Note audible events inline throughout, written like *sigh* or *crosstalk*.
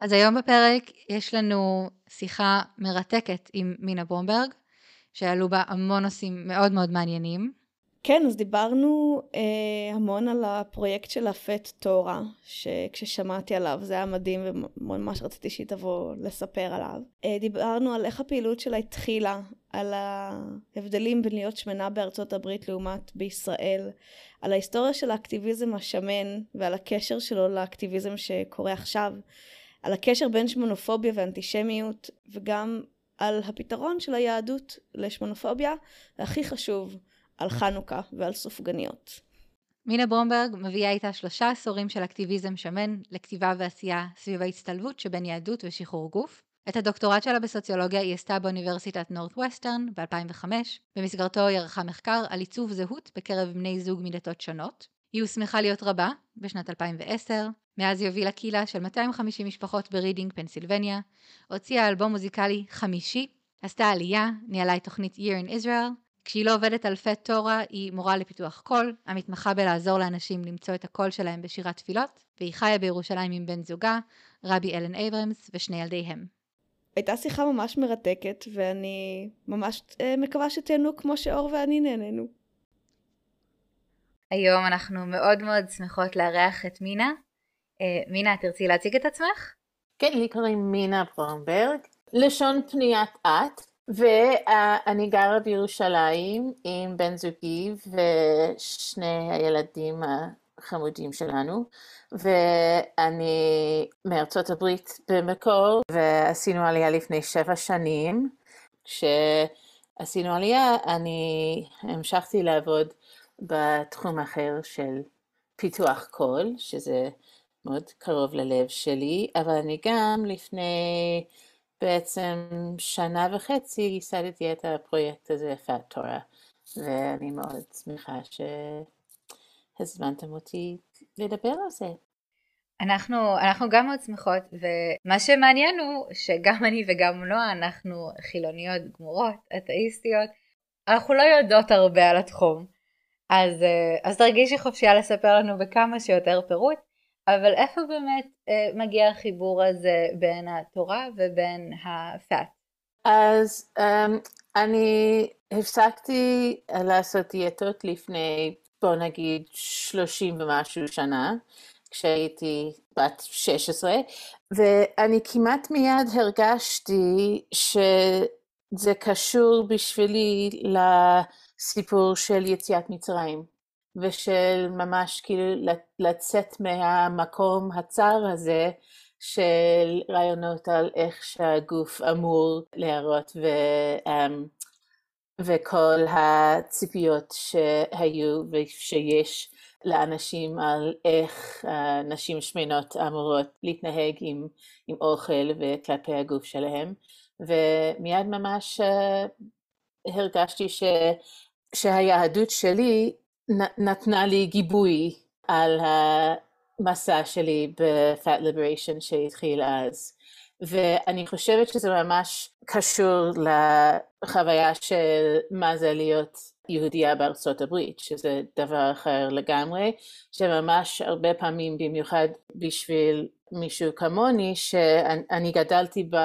אז היום בפרק יש לנו שיחה מרתקת עם מינה ברומברג, שעלו בה המון נושאים מאוד מאוד מעניינים. כן, אז דיברנו אה, המון על הפרויקט של הפט תורה, שכששמעתי עליו זה היה מדהים וממש רציתי שהיא תבוא לספר עליו. אה, דיברנו על איך הפעילות שלה התחילה, על ההבדלים בין להיות שמנה בארצות הברית לעומת בישראל, על ההיסטוריה של האקטיביזם השמן ועל הקשר שלו לאקטיביזם שקורה עכשיו, על הקשר בין שמנופוביה ואנטישמיות, וגם על הפתרון של היהדות לשמנופוביה, והכי חשוב, על חנוכה ועל סופגניות. מינה ברומברג מביאה איתה שלושה עשורים של אקטיביזם שמן לכתיבה ועשייה סביב ההצטלבות שבין יהדות ושחרור גוף. את הדוקטורט שלה בסוציולוגיה היא עשתה באוניברסיטת נורת ווסטרן ב-2005, במסגרתו היא ערכה מחקר על עיצוב זהות בקרב בני זוג מדתות שונות. היא הוסמכה להיות רבה בשנת 2010, מאז היא הובילה קהילה של 250 משפחות ברידינג, פנסילבניה, הוציאה אלבום מוזיקלי חמישי, עשתה עלייה, ניהלה את תוכנית Year in Israel, כשהיא לא עובדת על Fat Torah, היא מורה לפיתוח קול, המתמחה בלעזור לאנשים למצוא את הקול שלהם בשירת תפילות, והיא חיה בירושלים עם בן זוגה, רבי אלן אייברמס ושני ילדיהם. הייתה שיחה ממש מרתקת, ואני ממש אה, מקווה שתהנו כמו שאור ואני נהנינו. היום אנחנו מאוד מאוד שמחות לארח את מינה. אה, מינה, תרצי להציג את עצמך? כן, לי קוראים מינה ברומברג. לשון פניית את. ואני גרה בירושלים עם בן זוגי ושני הילדים החמודים שלנו, ואני מארצות הברית במקור, ועשינו עלייה לפני שבע שנים. כשעשינו עלייה אני המשכתי לעבוד בתחום אחר של פיתוח קול, שזה מאוד קרוב ללב שלי, אבל אני גם לפני בעצם שנה וחצי ייסדתי את הפרויקט הזה, פאט תורה, ואני מאוד שמחה שהזמנתם אותי לדבר על זה. אנחנו, אנחנו גם מאוד שמחות, ומה שמעניין הוא שגם אני וגם נועה, אנחנו חילוניות גמורות, אתאיסטיות, אנחנו לא יודעות הרבה על התחום. אז, אז תרגישי חופשייה לספר לנו בכמה שיותר פירוט, אבל איפה באמת אה, מגיע החיבור הזה בין התורה ובין הפאט? אז um, אני הפסקתי לעשות דיאטות לפני בוא נגיד שלושים ומשהו שנה, כשהייתי בת 16, ואני כמעט מיד הרגשתי שזה קשור בשבילי לסיפור של יציאת מצרים. ושל ממש כאילו לצאת מהמקום הצר הזה של רעיונות על איך שהגוף אמור להראות ו, um, וכל הציפיות שהיו ושיש לאנשים על איך נשים שמנות אמורות להתנהג עם, עם אוכל וכלפי הגוף שלהם. ומיד ממש uh, הרגשתי ש, שהיהדות שלי נתנה לי גיבוי על המסע שלי ב-Fat Liberation שהתחיל אז. ואני חושבת שזה ממש קשור לחוויה של מה זה להיות יהודייה בארצות הברית, שזה דבר אחר לגמרי, שממש הרבה פעמים, במיוחד בשביל מישהו כמוני, שאני גדלתי ב...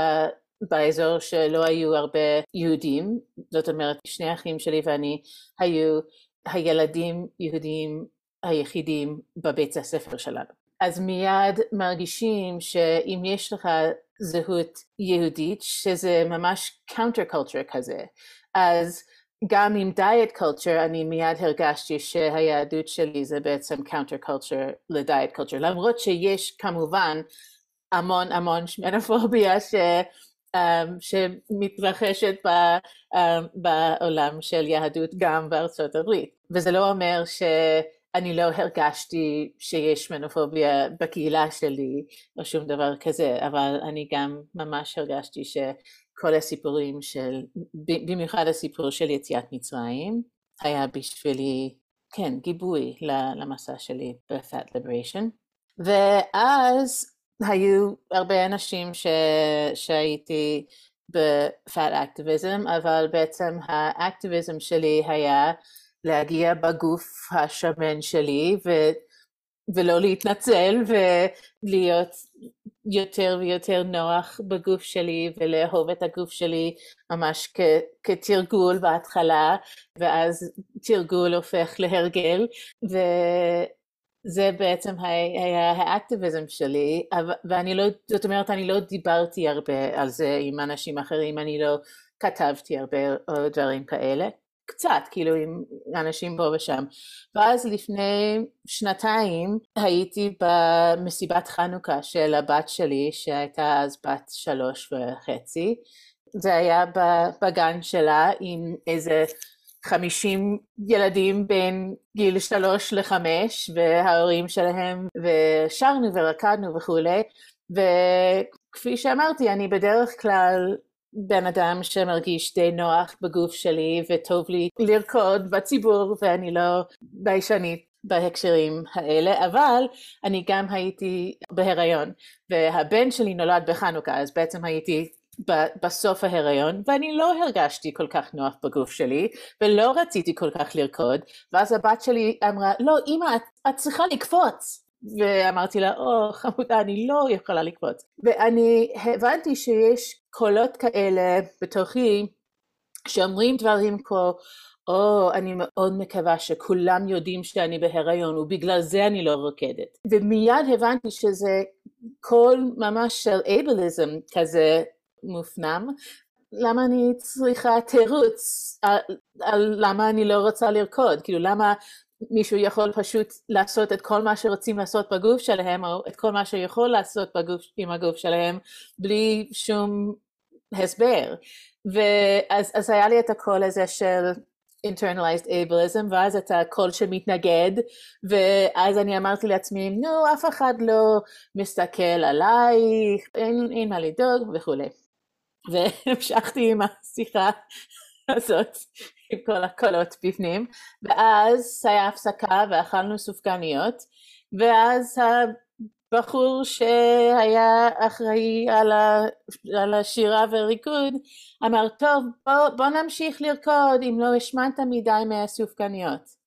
באזור שלא היו הרבה יהודים, זאת אומרת שני אחים שלי ואני היו הילדים יהודים היחידים בבית הספר שלנו. אז מיד מרגישים שאם יש לך זהות יהודית, שזה ממש counter culture כזה, אז גם עם דיאט קולצ'ר אני מיד הרגשתי שהיהדות שלי זה בעצם counter culture לדיאט קולצ'ר, למרות שיש כמובן המון המון שמנופוביה ש... um, שמתרחשת um, בעולם של יהדות גם בארצות הברית. וזה לא אומר שאני לא הרגשתי שיש מנופוביה בקהילה שלי או שום דבר כזה, אבל אני גם ממש הרגשתי שכל הסיפורים של, במיוחד הסיפור של יציאת מצרים, היה בשבילי, כן, גיבוי למסע שלי ב-Fat Liberation. ואז היו הרבה אנשים ש... שהייתי בפאט אקטיביזם, אבל בעצם האקטיביזם שלי היה להגיע בגוף השמן שלי ו... ולא להתנצל ולהיות יותר ויותר נוח בגוף שלי ולאהוב את הגוף שלי ממש כ- כתרגול בהתחלה ואז תרגול הופך להרגל וזה בעצם היה האקטיביזם שלי ואני לא, זאת אומרת אני לא דיברתי הרבה על זה עם אנשים אחרים, אני לא כתבתי הרבה דברים כאלה קצת, כאילו עם אנשים פה ושם. ואז לפני שנתיים הייתי במסיבת חנוכה של הבת שלי, שהייתה אז בת שלוש וחצי. זה היה בגן שלה עם איזה חמישים ילדים בין גיל שלוש לחמש, וההורים שלהם, ושרנו ורקדנו וכולי. וכפי שאמרתי, אני בדרך כלל בן אדם שמרגיש די נוח בגוף שלי וטוב לי לרקוד בציבור ואני לא ביישנית בהקשרים האלה, אבל אני גם הייתי בהיריון והבן שלי נולד בחנוכה אז בעצם הייתי בסוף ההיריון ואני לא הרגשתי כל כך נוח בגוף שלי ולא רציתי כל כך לרקוד ואז הבת שלי אמרה לא אמא את, את צריכה לקפוץ ואמרתי לה, או oh, חמודה, אני לא יכולה לקפוץ. ואני הבנתי שיש קולות כאלה בתוכי שאומרים דברים כמו, או oh, אני מאוד מקווה שכולם יודעים שאני בהיריון ובגלל זה אני לא רוקדת. ומיד הבנתי שזה קול ממש של אייבליזם כזה מופנם. למה אני צריכה תירוץ על, על למה אני לא רוצה לרקוד? כאילו למה מישהו יכול פשוט לעשות את כל מה שרוצים לעשות בגוף שלהם, או את כל מה שיכול לעשות בגוף, עם הגוף שלהם, בלי שום הסבר. ואז אז היה לי את הקול הזה של internalized ableism, ואז את הקול שמתנגד, ואז אני אמרתי לעצמי, נו, אף אחד לא מסתכל עליי, אין, אין מה לדאוג וכולי. והמשכתי עם השיחה הזאת עם כל הקולות בפנים, ואז היה הפסקה ואכלנו סופגניות, ואז הבחור שהיה אחראי על, ה, על השירה והריקוד אמר, טוב, בוא, בוא נמשיך לרקוד אם לא השמנת מדי מהסופגניות.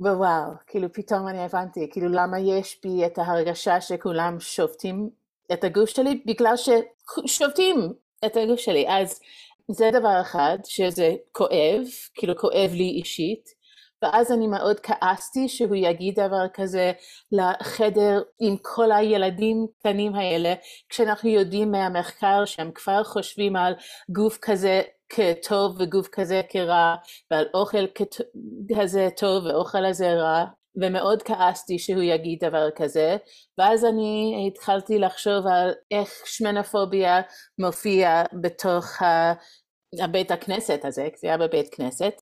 ווואו, כאילו פתאום אני הבנתי, כאילו למה יש בי את ההרגשה שכולם שופטים את הגוף שלי? בגלל ששופטים את הגוף שלי. אז זה דבר אחד, שזה כואב, כאילו כואב לי אישית, ואז אני מאוד כעסתי שהוא יגיד דבר כזה לחדר עם כל הילדים הקטנים האלה, כשאנחנו יודעים מהמחקר שהם כבר חושבים על גוף כזה כטוב וגוף כזה כרע, ועל אוכל כזה טוב ואוכל הזה רע, ומאוד כעסתי שהוא יגיד דבר כזה, ואז אני התחלתי לחשוב על איך שמנופוביה מופיע בתוך ה... הבית הכנסת הזה, כי זה היה בבית כנסת,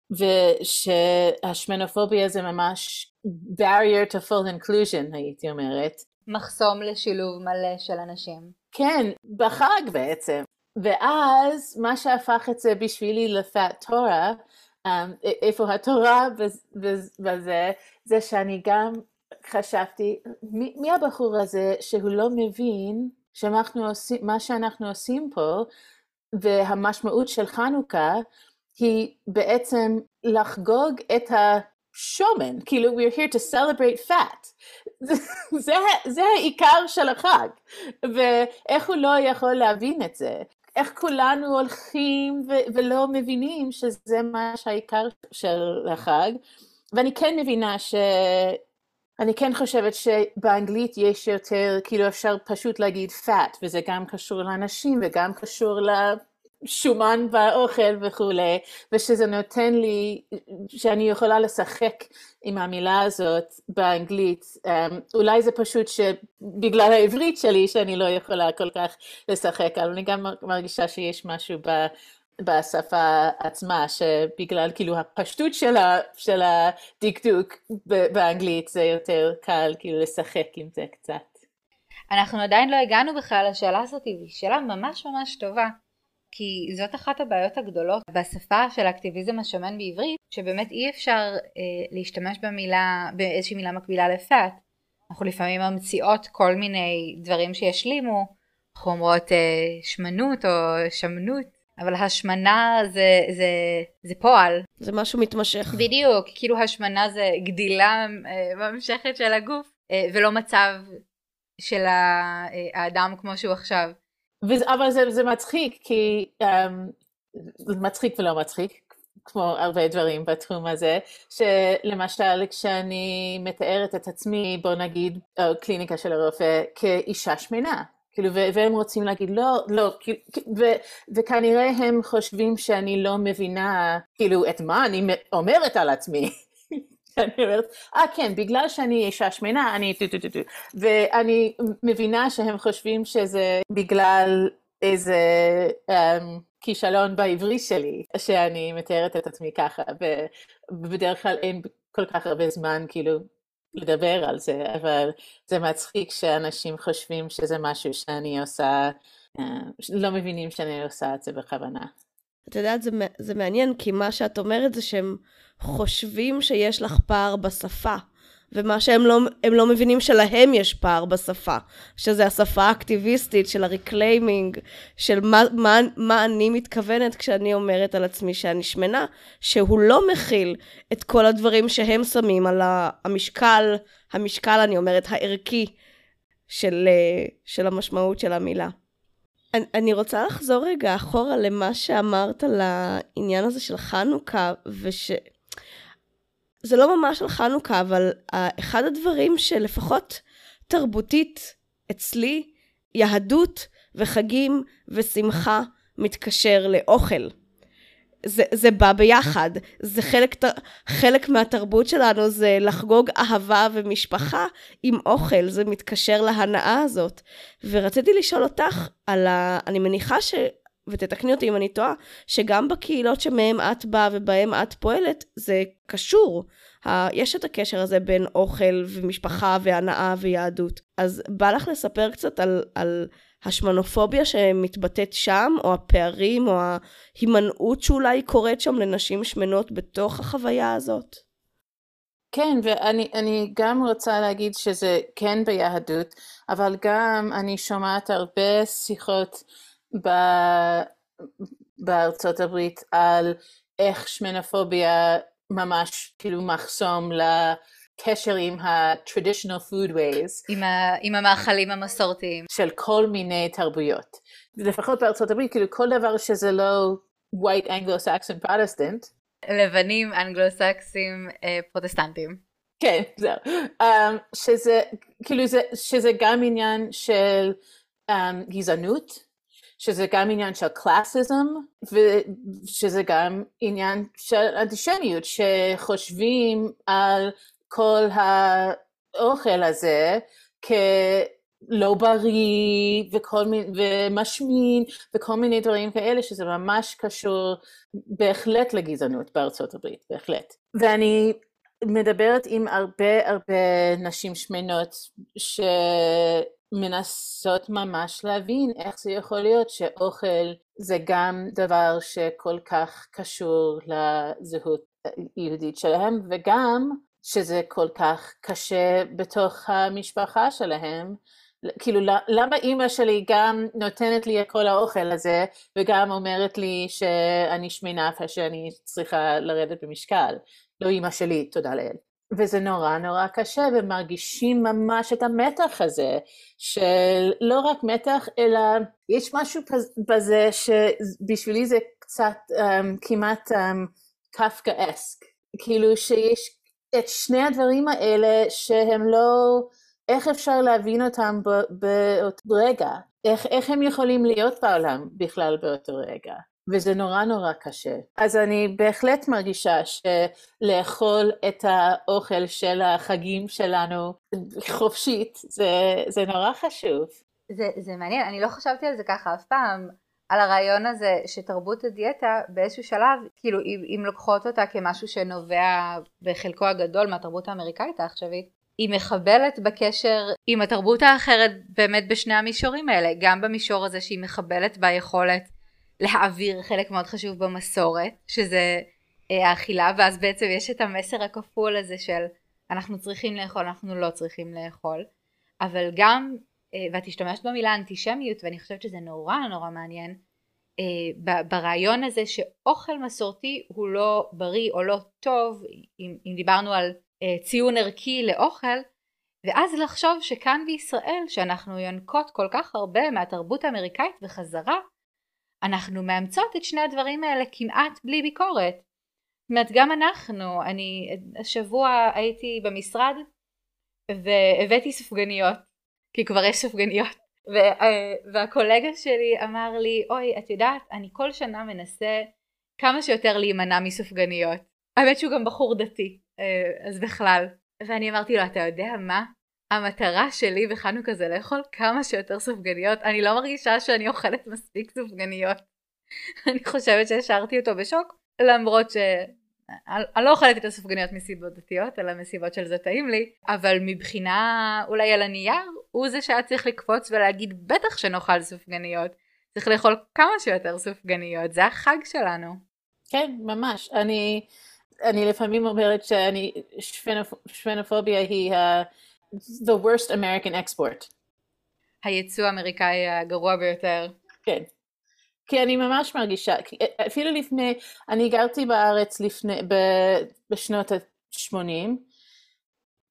ושהשמנופוביה זה ממש barrier to full inclusion הייתי אומרת. מחסום לשילוב מלא של אנשים. כן, בחג בעצם. ואז מה שהפך את זה בשבילי לפאט תורה, איפה התורה בזה, זה שאני גם חשבתי, מי, מי הבחור הזה שהוא לא מבין שמה שאנחנו עושים פה והמשמעות של חנוכה היא בעצם לחגוג את השומן, כאילו we're here to celebrate fat. *laughs* זה, זה העיקר של החג, ואיך הוא לא יכול להבין את זה? איך כולנו הולכים ו- ולא מבינים שזה מה שהעיקר של החג, ואני כן מבינה ש... אני כן חושבת שבאנגלית יש יותר, כאילו אפשר פשוט להגיד fat, וזה גם קשור לאנשים וגם קשור לשומן באוכל וכולי, ושזה נותן לי, שאני יכולה לשחק עם המילה הזאת באנגלית. Um, אולי זה פשוט שבגלל העברית שלי שאני לא יכולה כל כך לשחק, אבל אני גם מרגישה שיש משהו ב... בשפה עצמה, שבגלל כאילו הפשטות של, ה, של הדקדוק באנגלית זה יותר קל כאילו לשחק עם זה קצת. אנחנו עדיין לא הגענו בכלל לשאלה הזאת, והיא שאלה ממש ממש טובה. כי זאת אחת הבעיות הגדולות בשפה של האקטיביזם השמן בעברית, שבאמת אי אפשר אה, להשתמש במילה, באיזושהי מילה מקבילה לפאט. אנחנו לפעמים ממציאות כל מיני דברים שישלימו, אנחנו אומרות אה, שמנות או שמנות, אבל השמנה זה, זה, זה פועל. זה משהו מתמשך. בדיוק, כאילו השמנה זה גדילה אה, ממשכת של הגוף, אה, ולא מצב של האדם כמו שהוא עכשיו. אבל זה, זה מצחיק, כי um, מצחיק ולא מצחיק, כמו הרבה דברים בתחום הזה, שלמשל כשאני מתארת את עצמי, בוא נגיד, קליניקה של הרופא, כאישה שמנה, כאילו, והם רוצים להגיד לא, לא, ו, וכנראה הם חושבים שאני לא מבינה, כאילו, את מה אני אומרת על עצמי. אני אומרת, אה כן, בגלל שאני אישה שמנה, אני טו טו טו טו. ואני מבינה שהם חושבים שזה בגלל איזה um, כישלון בעברי שלי, שאני מתארת את עצמי ככה, ובדרך כלל אין כל כך הרבה זמן כאילו לדבר על זה, אבל זה מצחיק שאנשים חושבים שזה משהו שאני עושה, uh, לא מבינים שאני עושה את זה בכוונה. את יודעת, זה, זה מעניין, כי מה שאת אומרת זה שהם חושבים שיש לך פער בשפה. ומה שהם לא, לא מבינים שלהם יש פער בשפה, שזה השפה האקטיביסטית של ה reclaiming, של מה, מה, מה אני מתכוונת כשאני אומרת על עצמי שאני שמנה, שהוא לא מכיל את כל הדברים שהם שמים על המשקל, המשקל אני אומרת, הערכי של, של המשמעות של המילה. אני, אני רוצה לחזור רגע אחורה למה שאמרת על העניין הזה של חנוכה, וש... זה לא ממש על חנוכה, אבל אחד הדברים שלפחות תרבותית אצלי, יהדות וחגים ושמחה מתקשר לאוכל. זה, זה בא ביחד, זה חלק, חלק מהתרבות שלנו זה לחגוג אהבה ומשפחה עם אוכל, זה מתקשר להנאה הזאת. ורציתי לשאול אותך על ה... אני מניחה ש... ותתקני אותי אם אני טועה, שגם בקהילות שמהם את באה ובהם את פועלת, זה קשור. יש את הקשר הזה בין אוכל ומשפחה והנאה ויהדות. אז בא לך לספר קצת על, על השמנופוביה שמתבטאת שם, או הפערים, או ההימנעות שאולי קורית שם לנשים שמנות בתוך החוויה הזאת? כן, ואני גם רוצה להגיד שזה כן ביהדות, אבל גם אני שומעת הרבה שיחות ב... בארצות הברית על איך שמנופוביה ממש כאילו מחסום לקשר עם ה-traditional food ways. עם, ה- עם המאכלים המסורתיים. של כל מיני תרבויות. לפחות בארצות הברית, כאילו כל דבר שזה לא white anglo-saxon protestant. לבנים אנגלו-סקסים אה, פרוטסטנטים. כן, זהו. Um, שזה, כאילו זה, שזה גם עניין של um, גזענות. שזה גם עניין של קלאסיזם, ושזה גם עניין של אנטישמיות, שחושבים על כל האוכל הזה כלא בריא וכל מיני, ומשמין וכל מיני דברים כאלה, שזה ממש קשור בהחלט לגזענות בארצות הברית, בהחלט. ואני מדברת עם הרבה הרבה נשים שמנות ש... מנסות ממש להבין איך זה יכול להיות שאוכל זה גם דבר שכל כך קשור לזהות היהודית שלהם וגם שזה כל כך קשה בתוך המשפחה שלהם. כאילו למה אימא שלי גם נותנת לי את כל האוכל הזה וגם אומרת לי שאני שמנה ושאני צריכה לרדת במשקל? לא אימא שלי תודה לאל וזה נורא נורא קשה, ומרגישים ממש את המתח הזה, של לא רק מתח, אלא יש משהו בזה שבשבילי זה קצת um, כמעט um, קפקאסק, כאילו שיש את שני הדברים האלה שהם לא, איך אפשר להבין אותם באותו רגע, איך, איך הם יכולים להיות בעולם בכלל באותו רגע. וזה נורא נורא קשה. אז אני בהחלט מרגישה שלאכול את האוכל של החגים שלנו חופשית, זה, זה נורא חשוב. זה, זה מעניין, אני לא חשבתי על זה ככה אף פעם, על הרעיון הזה שתרבות הדיאטה באיזשהו שלב, כאילו אם, אם לוקחות אותה כמשהו שנובע בחלקו הגדול מהתרבות האמריקאית העכשווית, היא מחבלת בקשר עם התרבות האחרת באמת בשני המישורים האלה, גם במישור הזה שהיא מחבלת ביכולת להעביר חלק מאוד חשוב במסורת, שזה אה, האכילה, ואז בעצם יש את המסר הכפול הזה של אנחנו צריכים לאכול, אנחנו לא צריכים לאכול, אבל גם, אה, ואת השתמשת במילה אנטישמיות, ואני חושבת שזה נורא נורא מעניין, אה, ברעיון הזה שאוכל מסורתי הוא לא בריא או לא טוב, אם, אם דיברנו על ציון ערכי לאוכל, ואז לחשוב שכאן בישראל, שאנחנו יונקות כל כך הרבה מהתרבות האמריקאית בחזרה, אנחנו מאמצות את שני הדברים האלה כמעט בלי ביקורת. זאת אומרת, גם אנחנו, אני השבוע הייתי במשרד והבאתי סופגניות, כי כבר יש סופגניות, והקולגה שלי אמר לי, אוי, את יודעת, אני כל שנה מנסה כמה שיותר להימנע מסופגניות. האמת שהוא גם בחור דתי, אה, אז בכלל. ואני אמרתי לו, אתה יודע מה? המטרה שלי בחנוכה זה לאכול כמה שיותר סופגניות. אני לא מרגישה שאני אוכלת מספיק סופגניות. *laughs* אני חושבת שהשארתי אותו בשוק, למרות ש... אני לא אוכלת את הסופגניות מסיבות דתיות, אלא מסיבות של זה טעים לי, אבל מבחינה אולי על הנייר, הוא זה שהיה צריך לקפוץ ולהגיד בטח שנאכל סופגניות. צריך לאכול כמה שיותר סופגניות, זה החג שלנו. כן, ממש. אני, אני לפעמים אומרת שאני, שפנופוביה היא ה... the worst American export. היצוא האמריקאי הגרוע ביותר. כן. כי אני ממש מרגישה, אפילו לפני, אני גרתי בארץ לפני, ב, בשנות ה-80,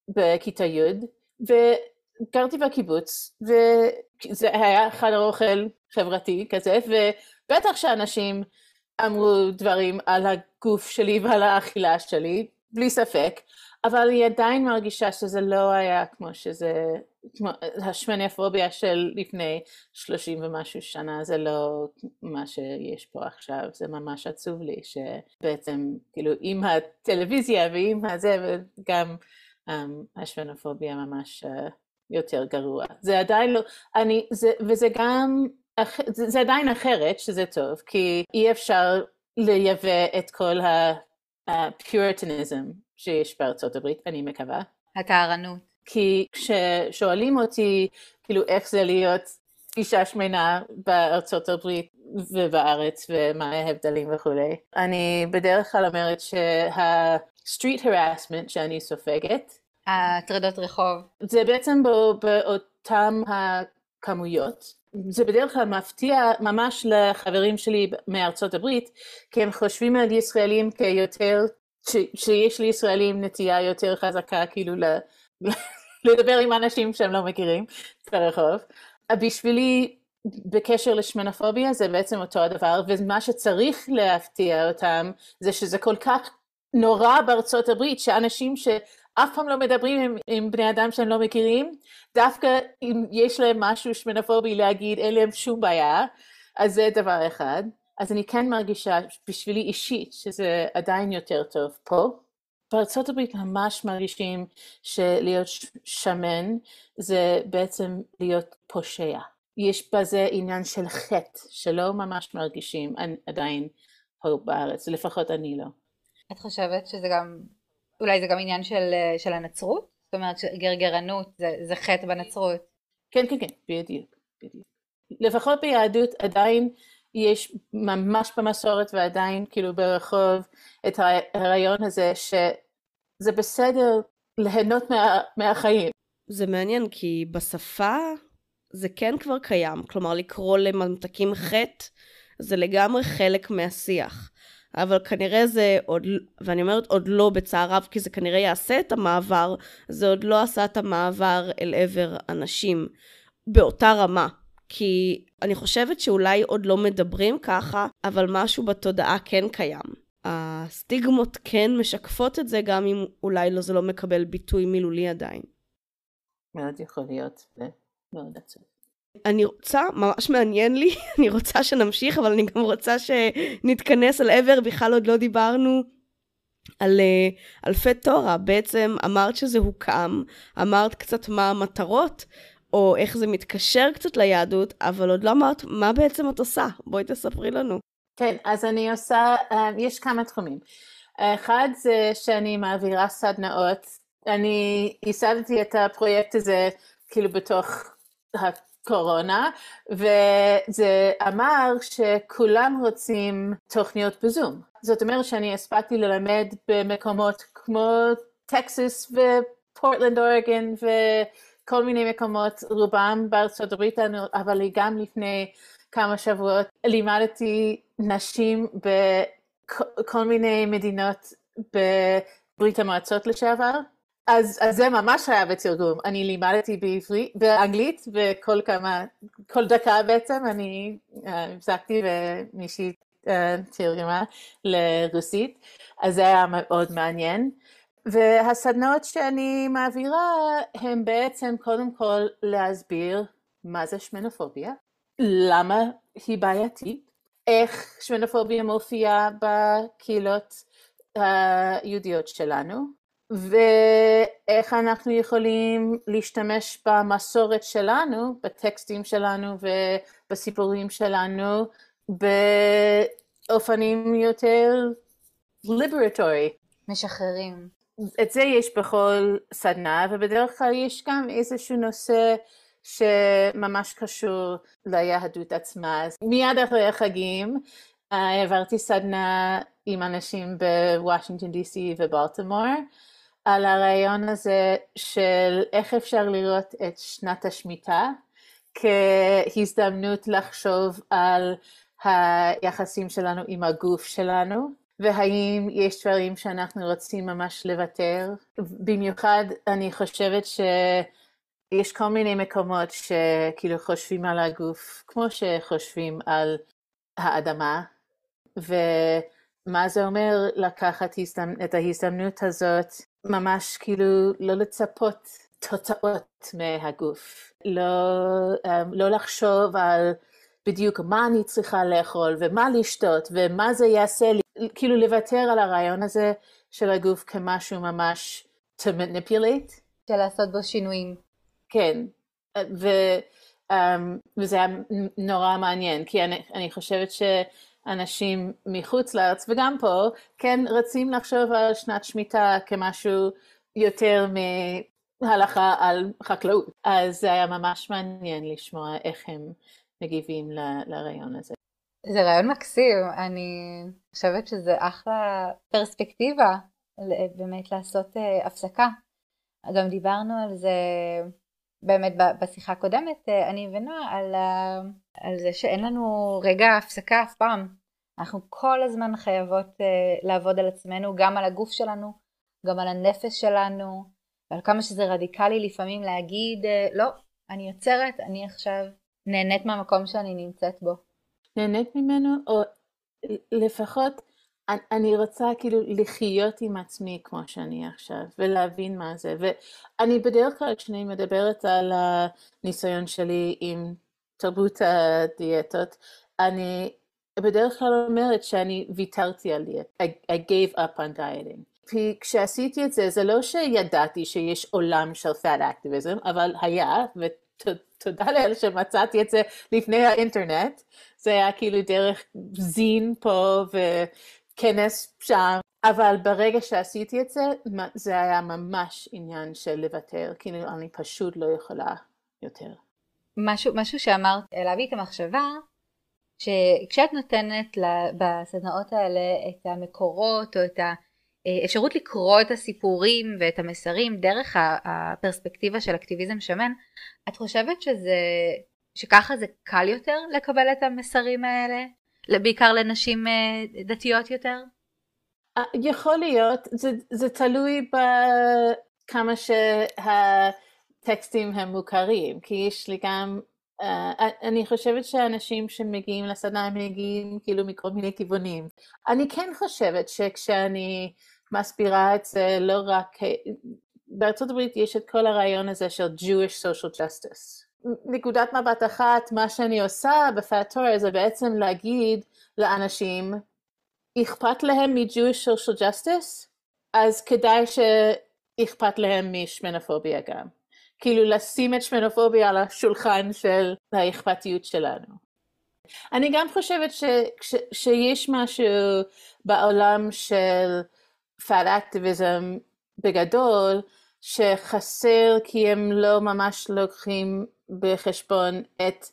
בכיתה י', וגרתי בקיבוץ, וזה היה חדר אוכל חברתי כזה, ובטח שאנשים אמרו דברים על הגוף שלי ועל האכילה שלי, בלי ספק, אבל אני עדיין מרגישה שזה לא היה כמו שזה, כמו השמנפוביה של לפני שלושים ומשהו שנה, זה לא מה שיש פה עכשיו, זה ממש עצוב לי שבעצם כאילו עם הטלוויזיה ועם הזה וגם um, השמנפוביה ממש uh, יותר גרוע. זה עדיין לא, אני, זה, וזה גם, זה, זה עדיין אחרת שזה טוב, כי אי אפשר לייבא את כל הפיורטניזם שיש בארצות הברית, אני מקווה. הטהרנות. כי כששואלים אותי, כאילו, איך זה להיות אישה שמנה בארצות הברית ובארץ ומה ההבדלים וכולי, אני בדרך כלל אומרת שה-street harassment שאני סופגת, הטרדות רחוב. זה בעצם באותם הכמויות. זה בדרך כלל מפתיע ממש לחברים שלי מארצות הברית, כי הם חושבים על ישראלים כיותר ש, שיש לישראלים נטייה יותר חזקה כאילו ל, *laughs* לדבר עם אנשים שהם לא מכירים ברחוב. בשבילי בקשר לשמנופוביה זה בעצם אותו הדבר ומה שצריך להפתיע אותם זה שזה כל כך נורא בארצות הברית שאנשים שאף פעם לא מדברים עם, עם בני אדם שהם לא מכירים דווקא אם יש להם משהו שמנופובי להגיד אין להם שום בעיה אז זה דבר אחד אז אני כן מרגישה בשבילי אישית שזה עדיין יותר טוב פה. בארצות הברית ממש מרגישים שלהיות שמן זה בעצם להיות פושע. יש בזה עניין של חטא שלא ממש מרגישים עדיין פה בארץ, לפחות אני לא. את חושבת שזה גם, אולי זה גם עניין של, של הנצרות? זאת אומרת שגרגרנות זה, זה חטא בנצרות. כן, כן, כן, בדיוק, בדיוק. לפחות ביהדות עדיין יש ממש במסורת ועדיין כאילו ברחוב את הרעיון הזה שזה בסדר ליהנות מה, מהחיים. זה מעניין כי בשפה זה כן כבר קיים, כלומר לקרוא לממתקים חטא זה לגמרי חלק מהשיח. אבל כנראה זה עוד, ואני אומרת עוד לא בצער רב, כי זה כנראה יעשה את המעבר, זה עוד לא עשה את המעבר אל עבר אנשים באותה רמה. כי אני חושבת שאולי עוד לא מדברים ככה, אבל משהו בתודעה כן קיים. הסטיגמות כן משקפות את זה, גם אם אולי לא, זה לא מקבל ביטוי מילולי עדיין. מאוד יכול להיות, מאוד עצוב. אני רוצה, ממש מעניין לי, *laughs* אני רוצה שנמשיך, אבל אני גם רוצה שנתכנס על עבר, בכלל עוד לא דיברנו על uh, אלפי תורה. בעצם אמרת שזה הוקם, אמרת קצת מה המטרות, או איך זה מתקשר קצת ליהדות, אבל עוד לא אמרת מה בעצם את עושה. בואי תספרי לנו. כן, אז אני עושה, אה, יש כמה תחומים. אחד זה שאני מעבירה סדנאות. אני ייסדתי את הפרויקט הזה כאילו בתוך הקורונה, וזה אמר שכולם רוצים תוכניות בזום. זאת אומרת שאני הספקתי ללמד במקומות כמו טקסס ופורטלנד אורגן ו... כל מיני מקומות, רובם בארצות הברית, אבל גם לפני כמה שבועות לימדתי נשים בכל מיני מדינות בברית המועצות לשעבר, אז, אז זה ממש היה בתרגום. אני לימדתי בעברית, באנגלית, וכל כמה, כל דקה בעצם אני הפסקתי ומישהי תרגמה לרוסית, אז זה היה מאוד מעניין. והסדנאות שאני מעבירה הן בעצם קודם כל להסביר מה זה שמנופוביה, למה היא בעייתית, איך שמנופוביה מופיעה בקהילות היהודיות שלנו, ואיך אנחנו יכולים להשתמש במסורת שלנו, בטקסטים שלנו ובסיפורים שלנו, באופנים יותר ליברטורי. משחררים. את זה יש בכל סדנה, ובדרך כלל יש גם איזשהו נושא שממש קשור ליהדות עצמה. אז מיד אחרי החגים העברתי סדנה עם אנשים בוושינגטון די.סי ובלטימור על הרעיון הזה של איך אפשר לראות את שנת השמיטה כהזדמנות לחשוב על היחסים שלנו עם הגוף שלנו, והאם יש דברים שאנחנו רוצים ממש לוותר. במיוחד אני חושבת שיש כל מיני מקומות שכאילו חושבים על הגוף כמו שחושבים על האדמה, ומה זה אומר לקחת את ההזדמנות הזאת, ממש כאילו לא לצפות תוצאות מהגוף, לא, לא לחשוב על בדיוק מה אני צריכה לאכול ומה לשתות ומה זה יעשה לי, כאילו לוותר על הרעיון הזה של הגוף כמשהו ממש to manipulate. של לעשות בו שינויים. כן, ו, um, וזה היה נורא מעניין, כי אני, אני חושבת שאנשים מחוץ לארץ וגם פה, כן רצים לחשוב על שנת שמיטה כמשהו יותר מהלכה על חקלאות. אז זה היה ממש מעניין לשמוע איך הם מגיבים ל, לרעיון הזה. זה רעיון מקסים, אני חושבת שזה אחלה פרספקטיבה באמת לעשות uh, הפסקה. גם דיברנו על זה באמת בשיחה הקודמת, uh, אני ונועה, על, uh, על זה שאין לנו רגע הפסקה אף פעם. אנחנו כל הזמן חייבות uh, לעבוד על עצמנו, גם על הגוף שלנו, גם על הנפש שלנו, ועל כמה שזה רדיקלי לפעמים להגיד, לא, אני יוצרת, אני עכשיו נהנית מהמקום שאני נמצאת בו. נהנית ממנו, או לפחות אני רוצה כאילו לחיות עם עצמי כמו שאני עכשיו, ולהבין מה זה. ואני בדרך כלל כשאני מדברת על הניסיון שלי עם תרבות הדיאטות, אני בדרך כלל אומרת שאני ויתרתי על דיאט. I, I gave up on dieting. כי כשעשיתי את זה, זה לא שידעתי שיש עולם של fat activism, אבל היה, תודה לאל שמצאתי את זה לפני האינטרנט, זה היה כאילו דרך זין פה וכנס שם, אבל ברגע שעשיתי את זה, זה היה ממש עניין של לוותר, כאילו אני פשוט לא יכולה יותר. משהו, משהו שאמרת העלה בי את המחשבה, שכשאת נותנת בסדנאות האלה את המקורות או את ה... אפשרות לקרוא את הסיפורים ואת המסרים דרך הפרספקטיבה של אקטיביזם שמן, את חושבת שזה, שככה זה קל יותר לקבל את המסרים האלה? בעיקר לנשים אה, דתיות יותר? אה, יכול להיות, זה, זה תלוי בכמה שהטקסטים הם מוכרים, כי יש לי גם, uh, אני חושבת שאנשים שמגיעים לסדנה הם מגיעים כאילו מכל מיני כיוונים. אני כן חושבת שכשאני מסבירה את זה לא רק, בארצות הברית יש את כל הרעיון הזה של Jewish social justice. נקודת מבט אחת, מה שאני עושה בפאטור זה בעצם להגיד לאנשים, אכפת להם מ-Jewish social justice? אז כדאי שאכפת להם משמנופוביה גם. כאילו לשים את שמנופוביה על השולחן של האכפתיות שלנו. אני גם חושבת ש, ש, שיש משהו בעולם של פאט אקטיביזם בגדול שחסר כי הם לא ממש לוקחים בחשבון את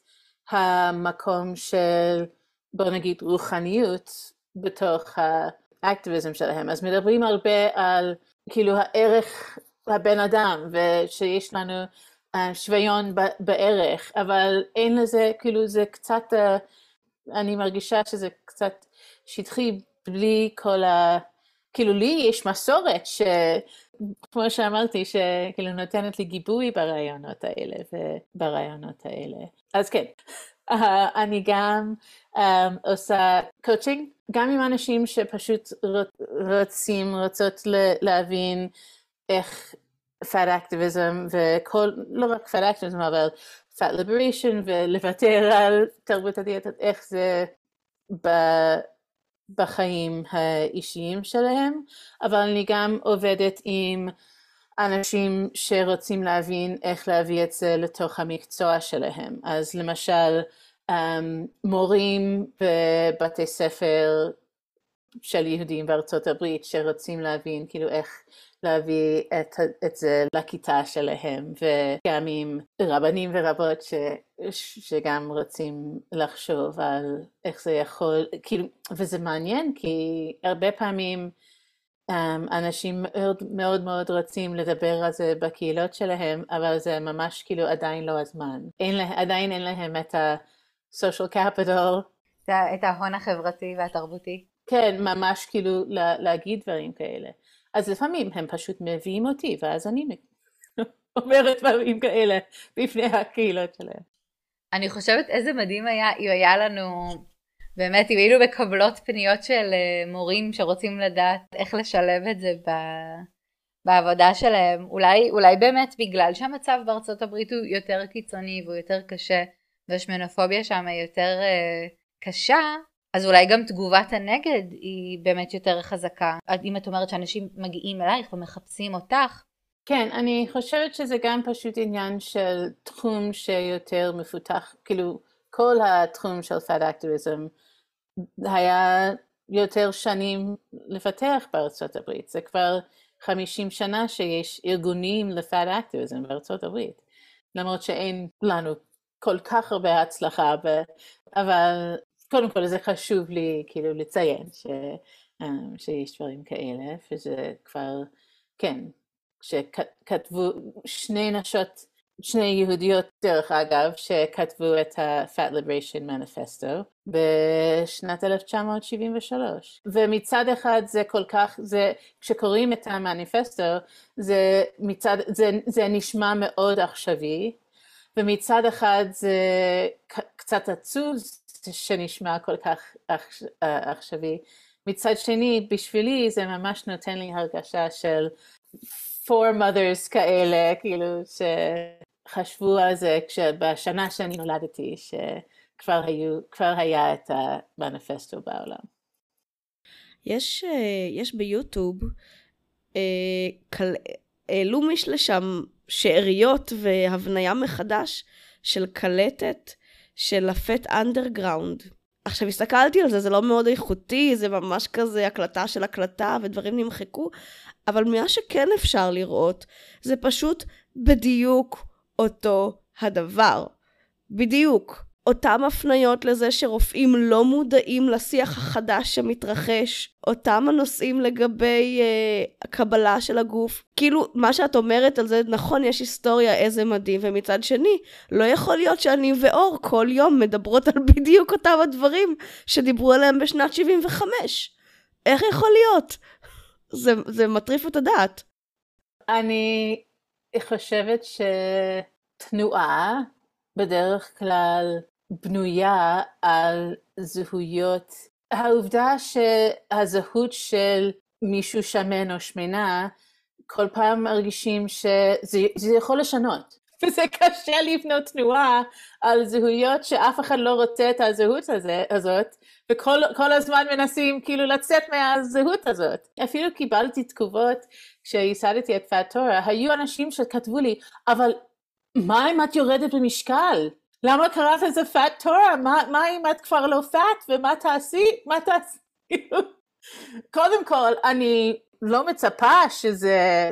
המקום של בוא נגיד רוחניות בתוך האקטיביזם שלהם. אז מדברים הרבה על כאילו הערך הבן אדם ושיש לנו uh, שוויון בערך, אבל אין לזה, כאילו זה קצת, uh, אני מרגישה שזה קצת שטחי בלי כל ה... כאילו לי יש מסורת ש... כמו שאמרתי, שכאילו נותנת לי גיבוי ברעיונות האלה וברעיונות האלה. אז כן, uh, אני גם um, עושה קואוצ'ינג, גם עם אנשים שפשוט רוצים, רוצות להבין איך פאט אקטיביזם וכל, לא רק פאט אקטיביזם, אבל פאט ליבריישן ולוותר על תרבות הדיאטות, איך זה ב... בחיים האישיים שלהם, אבל אני גם עובדת עם אנשים שרוצים להבין איך להביא את זה לתוך המקצוע שלהם. אז למשל, um, מורים בבתי ספר של יהודים בארצות הברית שרוצים להבין כאילו איך להביא את, את זה לכיתה שלהם, וגם עם רבנים ורבות ש, שגם רוצים לחשוב על איך זה יכול, כאילו, וזה מעניין כי הרבה פעמים um, אנשים מאוד מאוד מאוד רוצים לדבר על זה בקהילות שלהם, אבל זה ממש כאילו עדיין לא הזמן. אין לה, עדיין אין להם את ה-social capital. את ההון החברתי והתרבותי. כן, ממש כאילו להגיד דברים כאלה. אז לפעמים הם פשוט מביאים אותי, ואז אני *laughs* אומרת דברים כאלה בפני הקהילות שלהם. אני חושבת איזה מדהים היה אם היה לנו, באמת, אם היינו מקבלות פניות של אה, מורים שרוצים לדעת איך לשלב את זה ב... בעבודה שלהם. אולי, אולי באמת בגלל שהמצב בארצות הברית הוא יותר קיצוני והוא יותר קשה, והשמנופוביה שם היא יותר uh, קשה, אז אולי גם תגובת הנגד היא באמת יותר חזקה. אם את אומרת שאנשים מגיעים אלייך ומחפשים אותך. כן, אני חושבת שזה גם פשוט עניין של תחום שיותר מפותח, כאילו כל התחום של פאד אקטיביזם היה יותר שנים לפתח בארצות הברית. זה כבר 50 שנה שיש ארגונים לפאד אקטיביזם בארצות הברית. למרות שאין לנו כל כך הרבה הצלחה, אבל קודם כל זה חשוב לי כאילו לציין ש, um, שיש דברים כאלה, וזה כבר, כן, שכתבו שני נשות, שני יהודיות דרך אגב, שכתבו את ה-Fat Liberation Manifesto בשנת 1973. ומצד אחד זה כל כך, זה, כשקוראים את המניפסטו, זה מצד, זה, זה נשמע מאוד עכשווי, ומצד אחד זה קצת עצוב, שנשמע כל כך עכשווי. מצד שני, בשבילי זה ממש נותן לי הרגשה של four mothers כאלה, כאילו שחשבו על זה בשנה שאני נולדתי, שכבר היו, היה את המניפסטו בעולם. יש, אה, יש ביוטיוב, אה, העלו מיש לשם שאריות והבניה מחדש של קלטת של הפט אנדרגראונד. עכשיו הסתכלתי על זה, זה לא מאוד איכותי, זה ממש כזה הקלטה של הקלטה ודברים נמחקו, אבל מה שכן אפשר לראות, זה פשוט בדיוק אותו הדבר. בדיוק. אותם הפניות לזה שרופאים לא מודעים לשיח החדש שמתרחש, אותם הנושאים לגבי אה, הקבלה של הגוף. כאילו, מה שאת אומרת על זה, נכון, יש היסטוריה, איזה מדהים, ומצד שני, לא יכול להיות שאני ואור כל יום מדברות על בדיוק אותם הדברים שדיברו עליהם בשנת 75. איך יכול להיות? זה, זה מטריף את הדעת. אני חושבת שתנועה בדרך כלל בנויה על זהויות. העובדה שהזהות של מישהו שמן או שמנה, כל פעם מרגישים שזה יכול לשנות. *laughs* וזה קשה לבנות תנועה על זהויות שאף אחד לא רוצה את הזהות הזה, הזאת, וכל הזמן מנסים כאילו לצאת מהזהות הזאת. אפילו קיבלתי תגובות כשייסדתי את פאטורה, היו אנשים שכתבו לי, אבל מה אם את יורדת במשקל? למה קראת לזה פאט תורה? מה, מה אם את כבר לא פאט ומה תעשי? מה תעשי? *laughs* קודם כל, אני לא מצפה שזה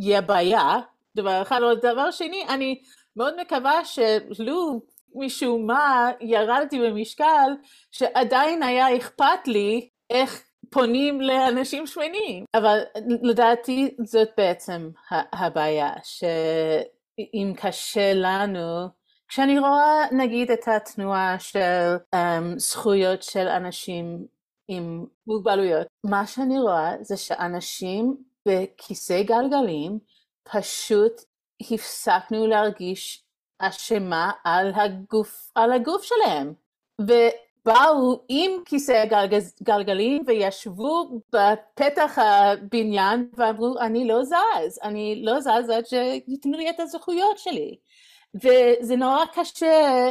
יהיה בעיה, דבר אחד, אבל דבר שני, אני מאוד מקווה שלו משום מה ירדתי במשקל, שעדיין היה אכפת לי איך פונים לאנשים שמנים. אבל לדעתי זאת בעצם הבעיה, שאם קשה לנו כשאני רואה נגיד את התנועה של um, זכויות של אנשים עם מוגבלויות, מה שאני רואה זה שאנשים בכיסא גלגלים פשוט הפסקנו להרגיש אשמה על הגוף, על הגוף שלהם. ובאו עם כיסא גלגל, גלגלים וישבו בפתח הבניין ואמרו, אני לא זז, אני לא זז עד שייתנו לי את הזכויות שלי. וזה נורא קשה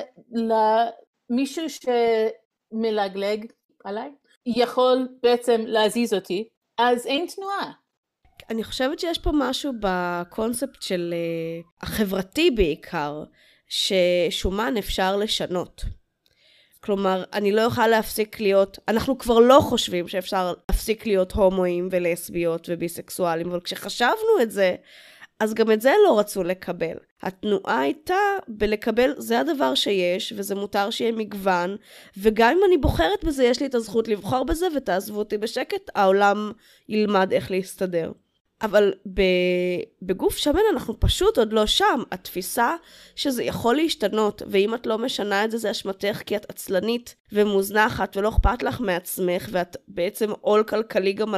למישהו שמלגלג עליי, יכול בעצם להזיז אותי, אז אין תנועה. אני חושבת שיש פה משהו בקונספט של uh, החברתי בעיקר, ששומן אפשר לשנות. כלומר, אני לא יכולה להפסיק להיות, אנחנו כבר לא חושבים שאפשר להפסיק להיות הומואים ולסביות וביסקסואלים, אבל כשחשבנו את זה, אז גם את זה לא רצו לקבל. התנועה הייתה בלקבל, זה הדבר שיש, וזה מותר שיהיה מגוון, וגם אם אני בוחרת בזה, יש לי את הזכות לבחור בזה, ותעזבו אותי בשקט, העולם ילמד איך להסתדר. אבל בגוף שמן אנחנו פשוט עוד לא שם. התפיסה שזה יכול להשתנות, ואם את לא משנה את זה, זה אשמתך כי את עצלנית ומוזנחת ולא אכפת לך מעצמך, ואת בעצם עול כלכלי גם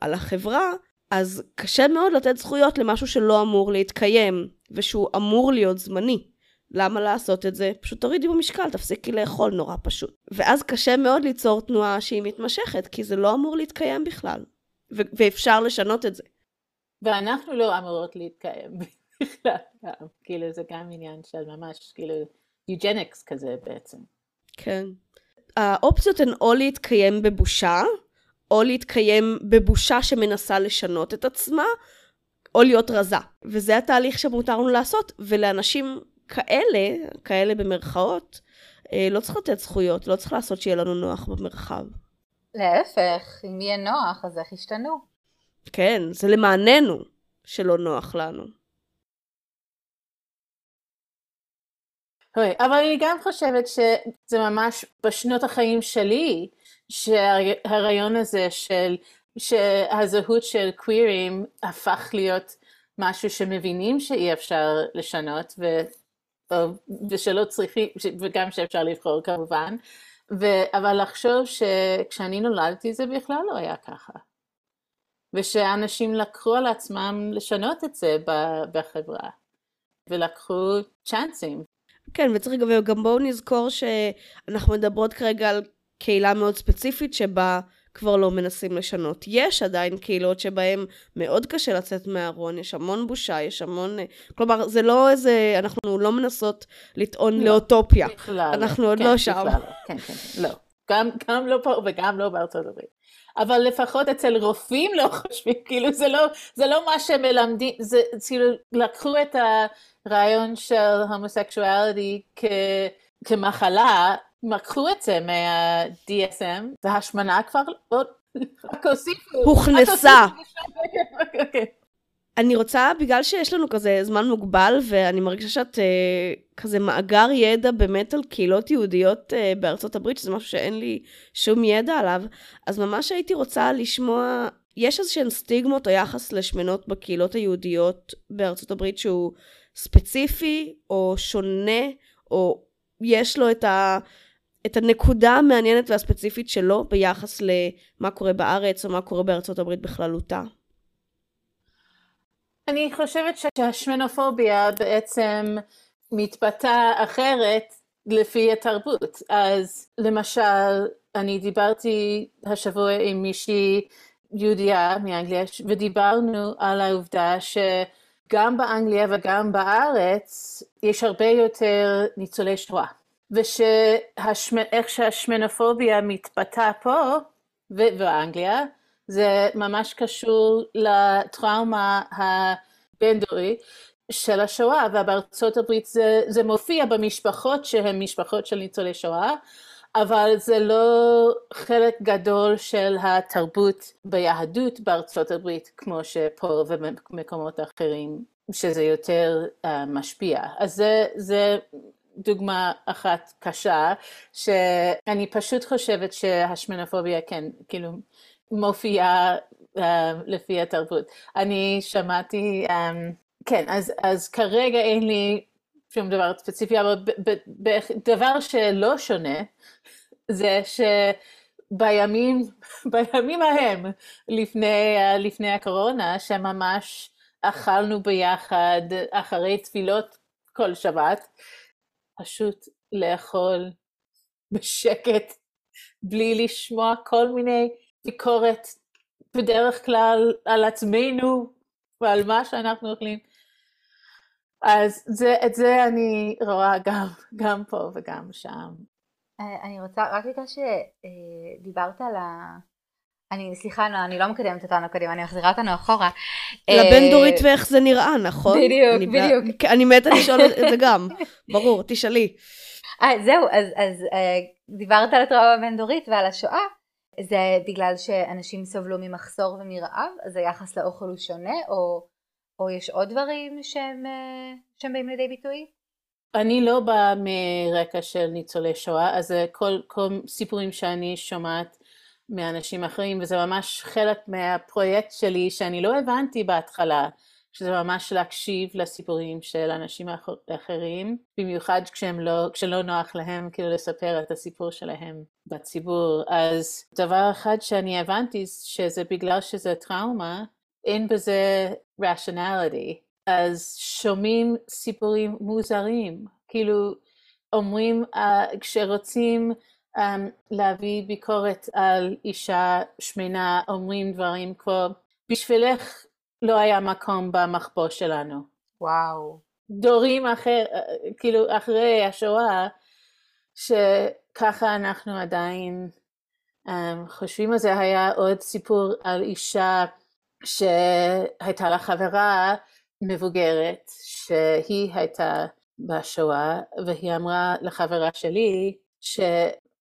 על, החברה, אז קשה מאוד לתת זכויות למשהו שלא אמור להתקיים, ושהוא אמור להיות זמני. למה לעשות את זה? פשוט תורידי במשקל, תפסיקי לאכול, נורא פשוט. ואז קשה מאוד ליצור תנועה שהיא מתמשכת, כי זה לא אמור להתקיים בכלל. ו- ואפשר לשנות את זה. ואנחנו לא אמורות להתקיים *laughs* בכלל, כאילו זה גם עניין של ממש, כאילו, יוג'ניקס כזה בעצם. כן. האופציות הן או להתקיים בבושה, או להתקיים בבושה שמנסה לשנות את עצמה, או להיות רזה. וזה התהליך שמותר לנו לעשות, ולאנשים כאלה, כאלה במרכאות, אה, לא צריך לתת זכויות, לא צריך לעשות שיהיה לנו נוח במרחב. להפך, אם יהיה נוח, אז איך ישתנו? כן, זה למעננו שלא נוח לנו. אבל אני גם חושבת שזה ממש בשנות החיים שלי, שהרעיון הזה של, שהזהות של קווירים הפך להיות משהו שמבינים שאי אפשר לשנות, ו, ושלא צריכים, וגם שאפשר לבחור כמובן, ו, אבל לחשוב שכשאני נולדתי זה בכלל לא היה ככה. ושאנשים לקחו על עצמם לשנות את זה בחברה, ולקחו צ'אנסים. כן, וצריך גם בואו נזכור שאנחנו מדברות כרגע על קהילה מאוד ספציפית שבה כבר לא מנסים לשנות. יש עדיין קהילות שבהן מאוד קשה לצאת מהארון, יש המון בושה, יש המון... כלומר, זה לא איזה... אנחנו לא מנסות לטעון לא, לאוטופיה. בכלל. אנחנו עוד כן, לא שם. בכלל, כן, כן, לא. גם, גם לא פה וגם לא בארצות הברית. אבל לפחות אצל רופאים לא חושבים, כאילו זה לא, זה לא מה שמלמדים, זה כאילו לקחו את הרעיון של הומוסקסואליטי כ, כמחלה, לקחו את זה מה-DSM, והשמנה כבר עוד, רק הוסיפו. הוכנסה. אני רוצה, בגלל שיש לנו כזה זמן מוגבל, ואני מרגישה שאת אה, כזה מאגר ידע באמת על קהילות יהודיות אה, בארצות הברית, שזה משהו שאין לי שום ידע עליו, אז ממש הייתי רוצה לשמוע, יש איזשהן סטיגמות או יחס לשמנות בקהילות היהודיות בארצות הברית שהוא ספציפי, או שונה, או יש לו את ה... את הנקודה המעניינת והספציפית שלו ביחס למה קורה בארץ או מה קורה בארצות הברית בכללותה. אני חושבת שהשמנופוביה בעצם מתבטאה אחרת לפי התרבות. אז למשל, אני דיברתי השבוע עם מישהי יהודייה מאנגליה, ודיברנו על העובדה שגם באנגליה וגם בארץ יש הרבה יותר ניצולי שואה. ואיך שהשמנופוביה מתבטאה פה, ובאנגליה, זה ממש קשור לטראומה הבין-דורי של השואה, ובארצות הברית זה, זה מופיע במשפחות שהן משפחות של ניצולי שואה, אבל זה לא חלק גדול של התרבות ביהדות בארצות הברית, כמו שפה ובמקומות אחרים, שזה יותר uh, משפיע. אז זה, זה דוגמה אחת קשה, שאני פשוט חושבת שהשמנופוביה, כן, כאילו, מופיעה uh, לפי התרבות. אני שמעתי, um, כן, אז, אז כרגע אין לי שום דבר ספציפי, אבל דבר שלא שונה, זה בימים, *laughs* בימים ההם, לפני, לפני הקורונה, שממש אכלנו ביחד אחרי תפילות כל שבת, פשוט לאכול בשקט, בלי לשמוע כל מיני ביקורת בדרך כלל על עצמנו ועל מה שאנחנו אוכלים. אז זה, את זה אני רואה גם, גם פה וגם שם. אה, אני רוצה, רק בגלל שדיברת על ה... אני, סליחה, לא, אני לא מקדמת אותנו קדימה, אני מחזירה אותנו אחורה. לבן אה, דורית ואיך זה נראה, נכון? בדיוק, אני בדיוק. אני מתה לשאול את זה גם, ברור, תשאלי. 아, זהו, אז, אז דיברת על הטראומה הבין-דורית ועל השואה. זה בגלל שאנשים סבלו ממחסור ומרעב, אז היחס לאוכל הוא שונה, או, או יש עוד דברים שהם, שהם באים לידי ביטוי? אני לא באה מרקע של ניצולי שואה, אז כל, כל סיפורים שאני שומעת מאנשים אחרים, וזה ממש חלק מהפרויקט שלי שאני לא הבנתי בהתחלה, שזה ממש להקשיב לסיפורים של אנשים אחרים, במיוחד לא, כשלא נוח להם כאילו לספר את הסיפור שלהם בציבור. אז דבר אחד שאני הבנתי שזה בגלל שזה טראומה, אין בזה rationality. אז שומעים סיפורים מוזרים, כאילו אומרים uh, כשרוצים um, להביא ביקורת על אישה שמנה, אומרים דברים כמו בשבילך לא היה מקום במחבוא שלנו. וואו. דורים אחר, כאילו אחרי השואה, שככה אנחנו עדיין um, חושבים על זה. היה עוד סיפור על אישה שהייתה לה חברה מבוגרת, שהיא הייתה בשואה, והיא אמרה לחברה שלי,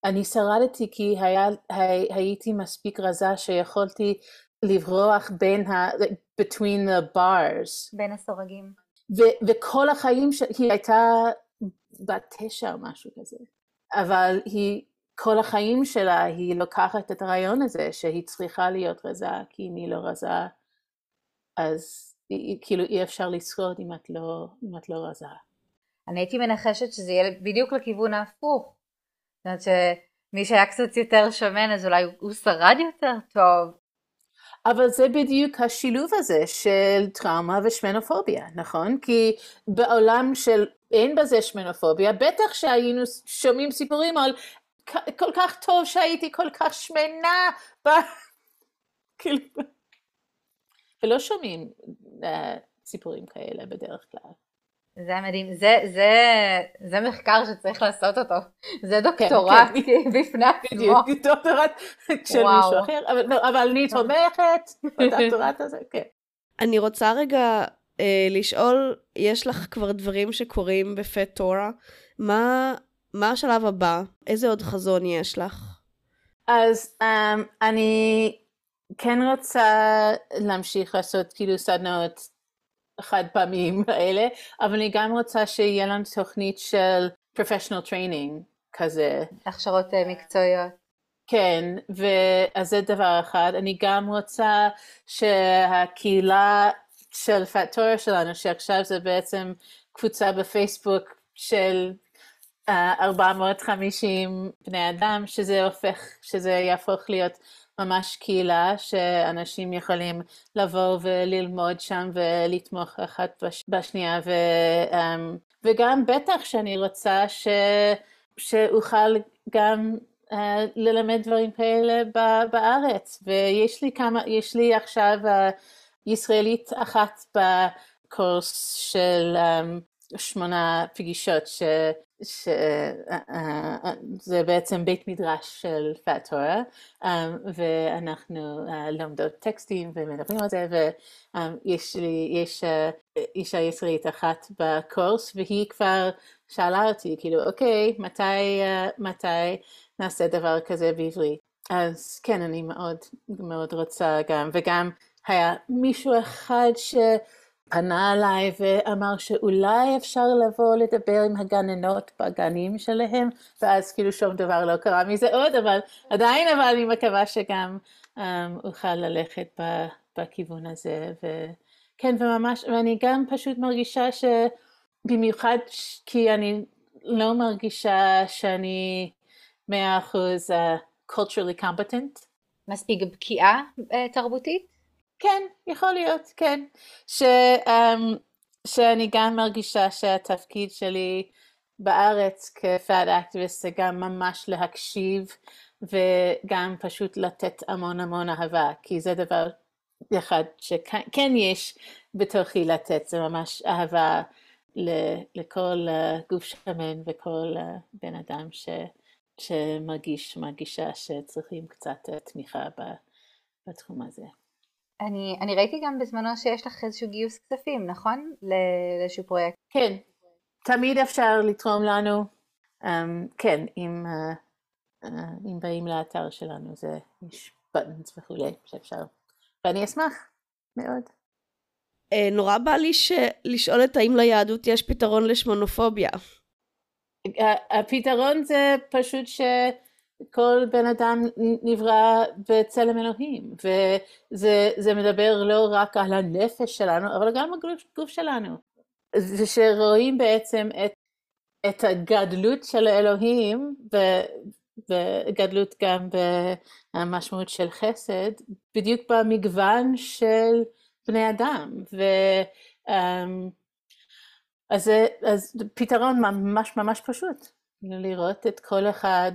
שאני שרדתי כי היה, הייתי מספיק רזה שיכולתי לברוח בין ה... between the bars. בין הסורגים. ו- וכל החיים שהיא הייתה בת תשע או משהו כזה, אבל היא, כל החיים שלה היא לוקחת את הרעיון הזה שהיא צריכה להיות רזה, כי אם היא לא רזה, אז היא, כאילו אי אפשר לשרוד אם את לא, אם את לא רזה. אני הייתי מנחשת שזה יהיה בדיוק לכיוון ההפוך. זאת אומרת שמי שהיה קצת יותר שמן אז אולי הוא שרד יותר טוב, אבל זה בדיוק השילוב הזה של טראומה ושמנופוביה, נכון? כי בעולם של אין בזה שמנופוביה, בטח שהיינו שומעים סיפורים על כל כך טוב שהייתי כל כך שמנה, ב... *laughs* כאילו, ולא שומעים uh, סיפורים כאלה בדרך כלל. זה מדהים, זה, זה, זה מחקר שצריך לעשות אותו, זה דוקטורט כן, כן. בפני עצמו. בדיוק, דוקטורט של מישהו אחר, אבל, אבל אני תומכת בדוקטורט הזה, כן. אני רוצה רגע אה, לשאול, יש לך כבר דברים שקורים בפט תורה, מה, מה השלב הבא? איזה עוד חזון יש לך? אז um, אני כן רוצה להמשיך לעשות כאילו סדנאות חד פעמים האלה, אבל אני גם רוצה שיהיה לנו תוכנית של professional training כזה. הכשרות אה, מקצועיות. כן, ואז זה דבר אחד. אני גם רוצה שהקהילה של פאטורה שלנו, שעכשיו זה בעצם קבוצה בפייסבוק של uh, אה, 450 בני אדם, שזה הופך, שזה יהפוך להיות ממש קהילה שאנשים יכולים לבוא וללמוד שם ולתמוך אחת בשנייה ו, um, וגם בטח שאני רוצה ש, שאוכל גם uh, ללמד דברים כאלה בארץ. ויש לי כמה, יש לי עכשיו uh, ישראלית אחת בקורס של um, שמונה פגישות. שזה אה, אה, בעצם בית מדרש של פאטורה אה, ואנחנו לומדות טקסטים ומדברים על זה ויש לי, יש אישה ישראלית אחת בקורס והיא כבר שאלה אותי כאילו אוקיי מתי, מתי נעשה דבר כזה בעברית אז כן אני מאוד מאוד רוצה גם וגם היה מישהו אחד ש... פנה אליי ואמר שאולי אפשר לבוא לדבר עם הגננות בגנים שלהם, ואז כאילו שום דבר לא קרה מזה עוד, אבל עדיין אבל אני מקווה שגם um, אוכל ללכת בכיוון הזה, וכן וממש, ואני גם פשוט מרגישה שבמיוחד כי אני לא מרגישה שאני מאה אחוז uh, culturally competent. מספיק בקיאה תרבותית? כן, יכול להיות, כן. ש, um, שאני גם מרגישה שהתפקיד שלי בארץ כפאד אקטיביסט זה גם ממש להקשיב וגם פשוט לתת המון המון אהבה, כי זה דבר אחד שכן יש בתוכי לתת, זה ממש אהבה לכל גוף שמן וכל בן אדם ש, שמרגיש, מרגישה שצריכים קצת תמיכה בתחום הזה. אני, אני ראיתי גם בזמנו שיש לך איזשהו גיוס כספים, נכון? לאיזשהו פרויקט. כן, תמיד אפשר לתרום לנו, um, כן, אם, uh, uh, אם באים לאתר שלנו, זה, יש בטנס וכולי שאפשר, ואני אשמח מאוד. Uh, נורא בא לי ש... לשאול את האם ליהדות יש פתרון לשמונופוביה. הפתרון זה פשוט שכל בן אדם נברא בצלם אלוהים, וזה מדבר לא רק על הנפש שלנו, אבל גם על הגוף שלנו. ושרואים בעצם את, את הגדלות של האלוהים, וגדלות גם במשמעות של חסד, בדיוק במגוון של בני אדם. ו, um, אז, אז פתרון ממש ממש פשוט, לראות את כל אחד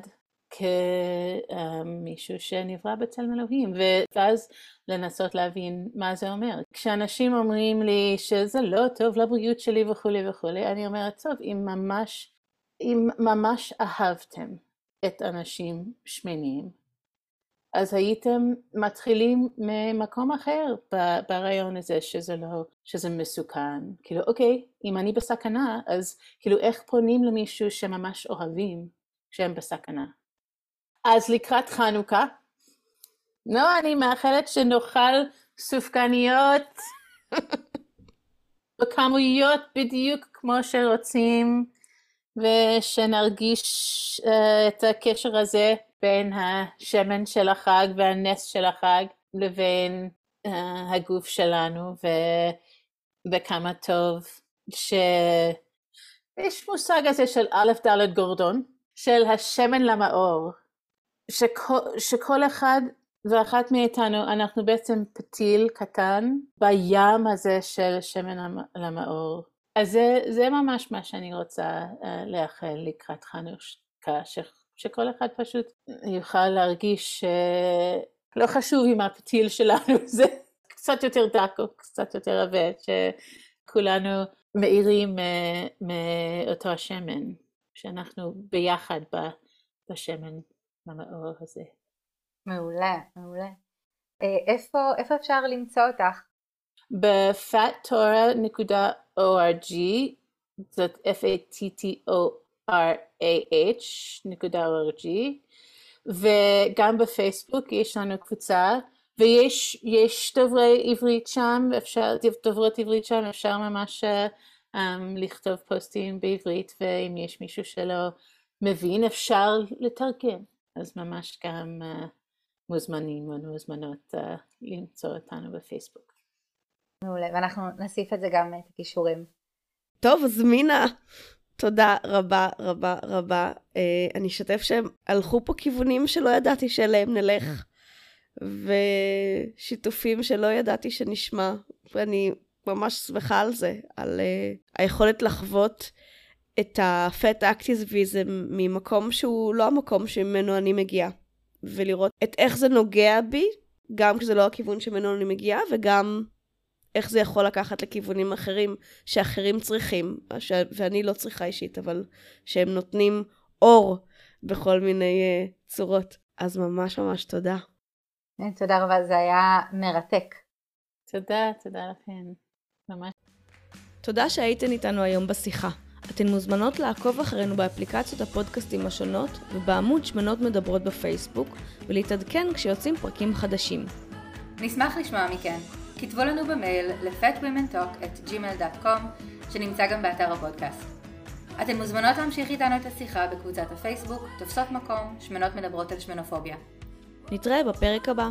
כמישהו שנברא בצלם אלוהים, ואז לנסות להבין מה זה אומר. כשאנשים אומרים לי שזה לא טוב לבריאות שלי וכולי וכולי, אני אומרת, טוב, אם ממש, אם ממש אהבתם את אנשים שמנים, אז הייתם מתחילים ממקום אחר ברעיון הזה שזה לא, שזה מסוכן. כאילו, אוקיי, אם אני בסכנה, אז כאילו איך פונים למישהו שממש אוהבים כשהם בסכנה? אז לקראת חנוכה, לא, אני מאחלת שנאכל סופגניות *laughs* בכמויות בדיוק כמו שרוצים, ושנרגיש uh, את הקשר הזה בין השמן של החג והנס של החג לבין uh, הגוף שלנו, ו... וכמה טוב שיש מושג הזה של א' ד' גורדון, של השמן למאור. שכל, שכל אחד ואחת מאיתנו, אנחנו בעצם פתיל קטן בים הזה של שמן למאור. אז זה, זה ממש מה שאני רוצה uh, לאחל לקראת חנוכה, ש, שכל אחד פשוט יוכל להרגיש שלא חשוב אם הפתיל שלנו *laughs* זה קצת יותר דק או קצת יותר עבה, שכולנו מאירים uh, מאותו השמן, שאנחנו ביחד בשמן. המאור הזה. מעולה, מעולה. אה, איפה, איפה אפשר למצוא אותך? ב-fattora.org, זאת f-a-t-t-o-r-a-h נקודה org, וגם בפייסבוק יש לנו קבוצה, ויש דוברי עברית שם, אפשר, דוברות עברית שם, אפשר ממש um, לכתוב פוסטים בעברית, ואם יש מישהו שלא מבין, אפשר לתרגם. אז ממש גם uh, מוזמנים ומוזמנות uh, למצוא אותנו בפייסבוק. מעולה, ואנחנו נוסיף את זה גם, את הכישורים. טוב, אז מינה, תודה רבה רבה רבה. אני אשתף שהם הלכו פה כיוונים שלא ידעתי שאליהם נלך, ושיתופים שלא ידעתי שנשמע, ואני ממש שמחה על זה, על היכולת לחוות את הפט אקטיביזם ממקום שהוא לא המקום שממנו אני מגיעה. ולראות את איך זה נוגע בי, גם כשזה לא הכיוון שממנו אני מגיעה, וגם איך זה יכול לקחת לכיוונים אחרים שאחרים צריכים, ש... ואני לא צריכה אישית, אבל שהם נותנים אור בכל מיני uh, צורות. אז ממש ממש תודה. תודה רבה, זה היה מרתק. תודה, תודה לכם. ממש. תודה שהייתן איתנו היום בשיחה. אתן מוזמנות לעקוב אחרינו באפליקציות הפודקאסטים השונות ובעמוד שמנות מדברות בפייסבוק ולהתעדכן כשיוצאים פרקים חדשים. נשמח לשמוע מכן. כתבו לנו במייל ל-fatwomentalk@gmail.com שנמצא גם באתר הפודקאסט. אתן מוזמנות להמשיך איתנו את השיחה בקבוצת הפייסבוק תופסות מקום שמנות מדברות על שמנופוביה. נתראה בפרק הבא.